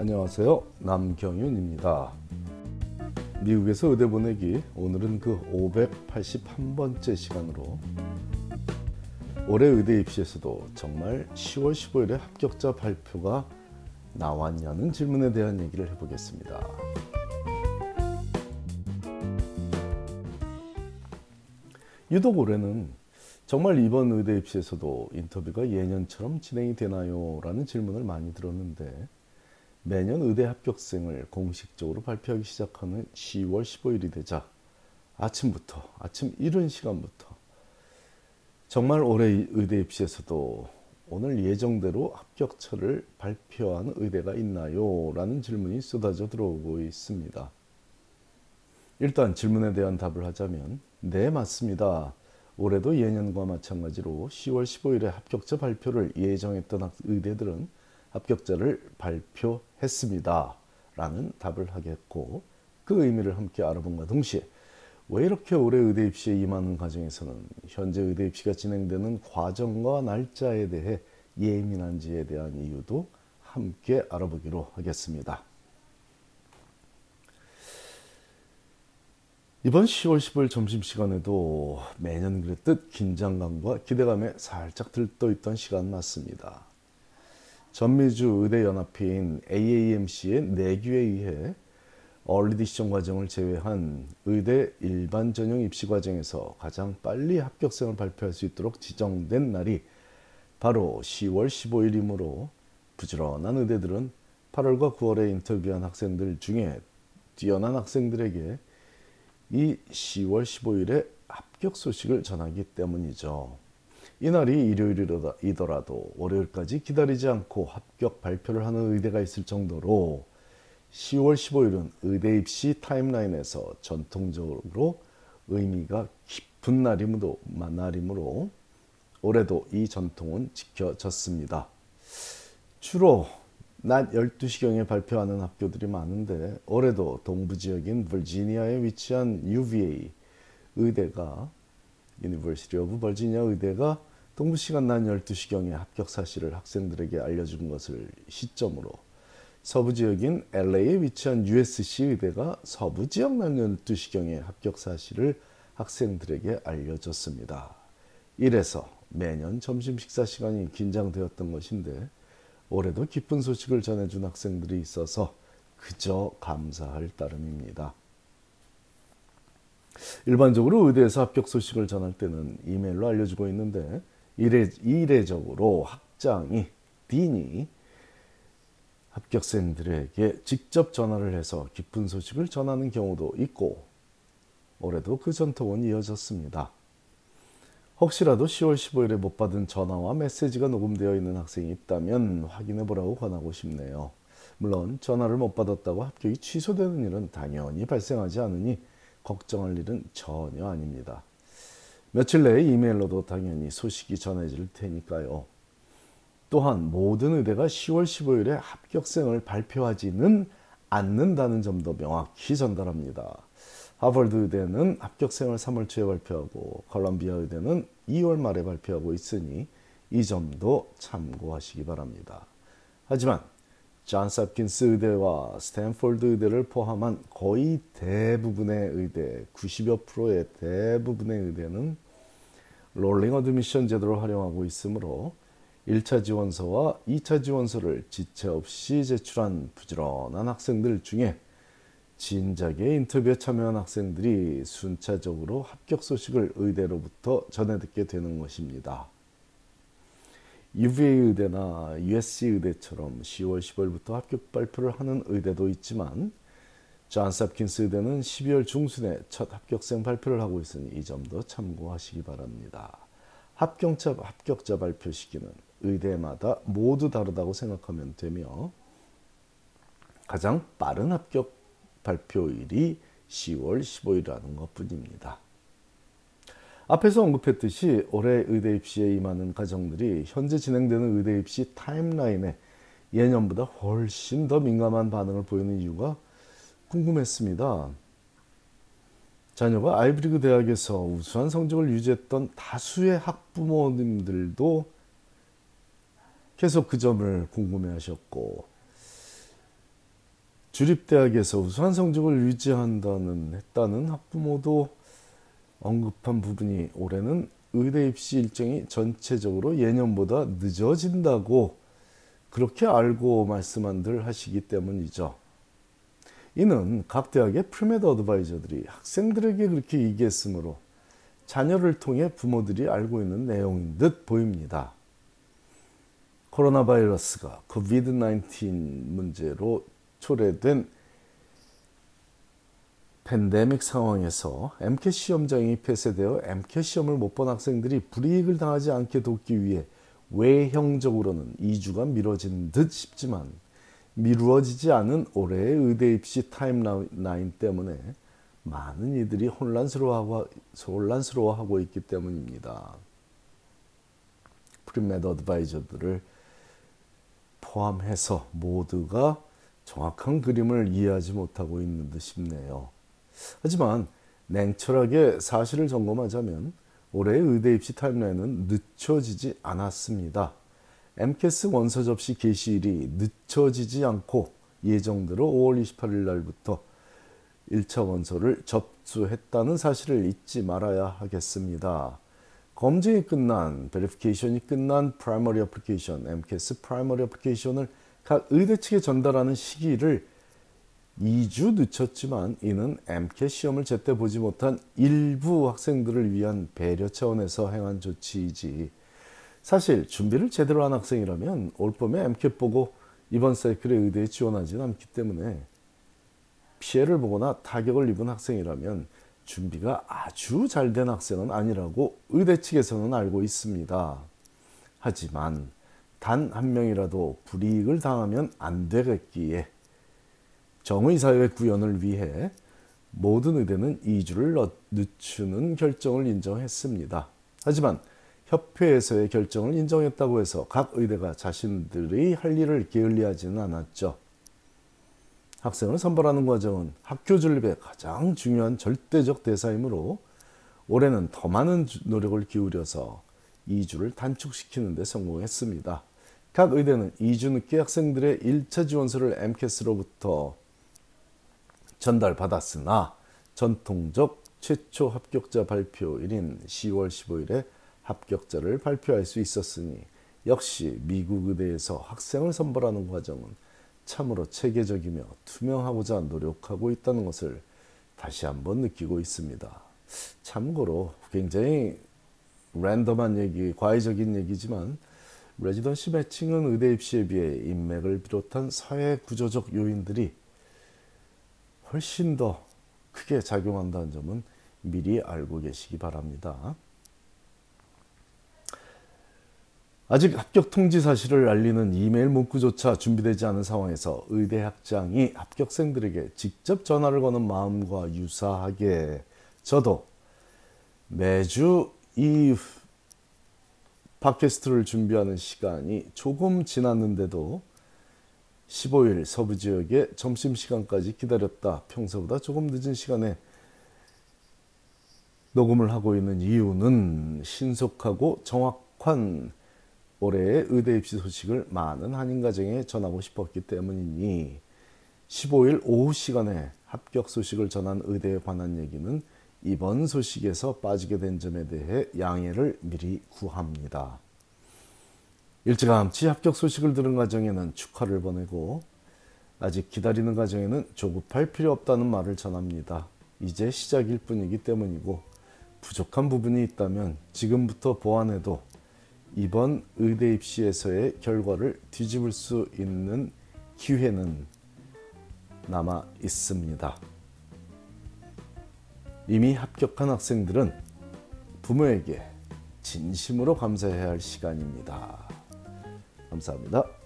안녕하세요. 남경윤입니다. 미국에서 의대 보내기 오늘은 그 581번째 시간으로 올해 의대 입시에서도 정말 10월 15일에 합격자 발표가 나왔냐는 질문에 대한 얘기를 해보겠습니다. 유독 올해는 정말 이번 의대 입시에서도 인터뷰가 예년처럼 진행이 되나요? 라는 질문을 많이 들었는데 매년 의대 합격생을 공식적으로 발표하기 시작하는 10월 15일이 되자 아침부터 아침 이른 시간부터 정말 올해 의대 입시에서도 오늘 예정대로 합격처를 발표하는 의대가 있나요? 라는 질문이 쏟아져 들어오고 있습니다. 일단 질문에 대한 답을 하자면 네 맞습니다. 올해도 예년과 마찬가지로 10월 15일에 합격자 발표를 예정했던 의대들은 합격자를 발표했습니다. 라는 답을 하겠고 그 의미를 함께 알아본과 동시에 왜 이렇게 올해 의대 입시에 임하는 과정에서는 현재 의대 입시가 진행되는 과정과 날짜에 대해 예민한지에 대한 이유도 함께 알아보기로 하겠습니다. 이번 10월 10일 점심시간에도 매년 그랬듯 긴장감과 기대감에 살짝 들떠 있던 시간 맞습니다. 전미주 의대연합회인 AAMC의 내규에 의해 얼리디 시정 과정을 제외한 의대 일반 전형 입시 과정에서 가장 빨리 합격생을 발표할 수 있도록 지정된 날이 바로 10월 15일이므로 부지런한 의대들은 8월과 9월에 인터뷰한 학생들 중에 뛰어난 학생들에게 이 10월 15일에 합격 소식을 전하기 때문이죠. 이날이 일요일이더라도 월요일까지 기다리지 않고 합격 발표를 하는 의대가 있을 정도로 10월 15일은 의대 입시 타임라인에서 전통적으로 의미가 깊은 날이므로, 날이므로 올해도 이 전통은 지켜졌습니다. 주로 낮 12시경에 발표하는 학교들이 많은데 올해도 동부 지역인 버지니아에 위치한 UVA 의대가 University of Virginia 의대가 동부 시간 낮 12시경에 합격 사실을 학생들에게 알려준 것을 시점으로 서부 지역인 LA에 위치한 USC 의대가 서부 지역 낮 12시경에 합격 사실을 학생들에게 알려줬습니다. 이래서 매년 점심 식사 시간이 긴장되었던 것인데 올해도 기쁜 소식을 전해준 학생들이 있어서 그저 감사할 따름입니다. 일반적으로 의대에서 합격 소식을 전할 때는 이메일로 알려주고 있는데 이례, 이례적으로 학장이 딘이 합격생들에게 직접 전화를 해서 기쁜 소식을 전하는 경우도 있고 올해도 그 전통은 이어졌습니다. 혹시라도 10월 15일에 못 받은 전화와 메시지가 녹음되어 있는 학생이 있다면 확인해 보라고 권하고 싶네요. 물론 전화를 못 받았다고 합격이 취소되는 일은 당연히 발생하지 않으니 걱정할 일은 전혀 아닙니다. 며칠 내에 이메일로도 당연히 소식이 전해질 테니까요. 또한 모든 의대가 10월 15일에 합격생을 발표하지는 않는다는 점도 명확히 전달합니다. 하버드 의대는 합격생을 3월 초에 발표하고 컬럼비아 의대는 2월 말에 발표하고 있으니 이 점도 참고하시기 바랍니다. 하지만 존스 홉킨스 의대와 스탠포드 의대를 포함한 거의 대부분의 의대, 90여 프로의 대부분의 의대는 Rolling Admission 제도를 활용하고 있으므로 1차 지원서와 2차 지원서를 지체 없이 제출한 부지런한 학생들 중에 진작에 인터뷰에 참여한 학생들이 순차적으로 합격 소식을 의대로부터 전해 듣게 되는 것입니다. UVA 의대나 USC 의대처럼 10월 15일부터 합격 발표를 하는 의대도 있지만 존스 홉킨스 의대는 12월 중순에 첫 합격생 발표를 하고 있으니 이 점도 참고하시기 바랍니다. 합격자, 합격자 발표 시기는 의대마다 모두 다르다고 생각하면 되며 가장 빠른 합격 발표일이 10월 15일이라는 것뿐입니다. 앞에서 언급했듯이 올해 의대 입시에 임하는 가정들이 현재 진행되는 의대 입시 타임라인에 예년보다 훨씬 더 민감한 반응을 보이는 이유가 궁금했습니다. 자녀가 아이브리그 대학에서 우수한 성적을 유지했던 다수의 학부모님들도 계속 그 점을 궁금해 하셨고 주립대학에서 우수한 성적을 유지한다는 했다는 학부모도 언급한 부분이 올해는 의대 입시 일정이 전체적으로 예년보다 늦어진다고 그렇게 알고 말씀한들 하시기 때문이죠. 이는 각 대학의 Pre-Med Advisor들이 학생들에게 그렇게 얘기했으므로 자녀를 통해 부모들이 알고 있는 내용인 듯 보입니다. 코로나 바이러스가 COVID-19 문제로 초래된 팬데믹 상황에서 MCAT 시험장이 폐쇄되어 MCAT 시험을 못 본 학생들이 불이익을 당하지 않게 돕기 위해 외형적으로는 2주가 미뤄진 듯 싶지만 미루어지지 않은 올해의 의대 입시 timeline 때문에 많은 이들이 혼란스러워하고, 혼란스러워하고 있기 때문입니다. premed advisor들을 포함해서 모두가 정확한 그림을 이해하지 못하고 있는 듯 싶네요. 하지만 냉철하게 사실을 점검하자면 올해의 의대 입시 timeline은 늦춰지지 않았습니다. AMCAS 원서 접수 개시일이 늦춰지지 않고 예정대로 5월 28일 날부터 1차 원서를 접수했다는 사실을 잊지 말아야 하겠습니다. 검증이 끝난, verification이 끝난 프라이머리 어플리케이션, MCAS 프라이머리 어플리케이션을 각 의대 측에 전달하는 시기를 2주 늦췄지만 이는 MCAT 시험을 제때 보지 못한 일부 학생들을 위한 배려 차원에서 행한 조치이지 사실 준비를 제대로 한 학생이라면 올 봄에 MCAT 보고 이번 사이클에 의대에 지원하지는 않기 때문에 피해를 보거나 타격을 입은 학생이라면 준비가 아주 잘 된 학생은 아니라고 의대 측에서는 알고 있습니다. 하지만 단 한 명이라도 불이익을 당하면 안 되겠기에 정의사회 구현을 위해 모든 의대는 2주를 늦추는 결정을 인정했습니다. 하지만 협회에서의 결정을 인정했다고 해서 각 의대가 자신들의 할 일을 게을리하지는 않았죠. 학생을 선발하는 과정은 학교 존립의 가장 중요한 절대적 대사이므로 올해는 더 많은 노력을 기울여서 2주를 단축시키는 데 성공했습니다. 각 의대는 2주 늦게 학생들의 1차 지원서를 MCAS로부터 전달받았으나 전통적 최초 합격자 발표일인 10월 15일에 합격자를 발표할 수 있었으니 역시 미국 의대에서 학생을 선발하는 과정은 참으로 체계적이며 투명하고자 노력하고 있다는 것을 다시 한번 느끼고 있습니다. 참고로 굉장히 랜덤한 얘기, 과외적인 얘기지만 레지던시 매칭은 의대 입시에 비해 인맥을 비롯한 사회 구조적 요인들이 훨씬 더 크게 작용한다는 점은 미리 알고 계시기 바랍니다. 아직 합격 통지 사실을 알리는 이메일 문구조차 준비되지 않은 상황에서 의대 학장이 합격생들에게 직접 전화를 거는 마음과 유사하게 저도 매주 이 팟캐스트를 준비하는 시간이 조금 지났는데도 15일 서부 지역에 점심 시간까지 기다렸다. 평소보다 조금 늦은 시간에 녹음을 하고 있는 이유는 신속하고 정확한 올해의 의대 입시 소식을 많은 한인 가정에 전하고 싶었기 때문이니 15일 오후 시간에 합격 소식을 전한 의대에 관한 얘기는 이번 소식에서 빠지게 된 점에 대해 양해를 미리 구합니다. 일찌감치 합격 소식을 들은 가정에는 축하를 보내고 아직 기다리는 가정에는 조급할 필요 없다는 말을 전합니다. 이제 시작일 뿐이기 때문이고 부족한 부분이 있다면 지금부터 보완해도 이번 의대 입시에서의 결과를 뒤집을 수 있는 기회는 남아 있습니다. 이미 합격한 학생들은 부모에게 진심으로 감사해야 할 시간입니다. 감사합니다.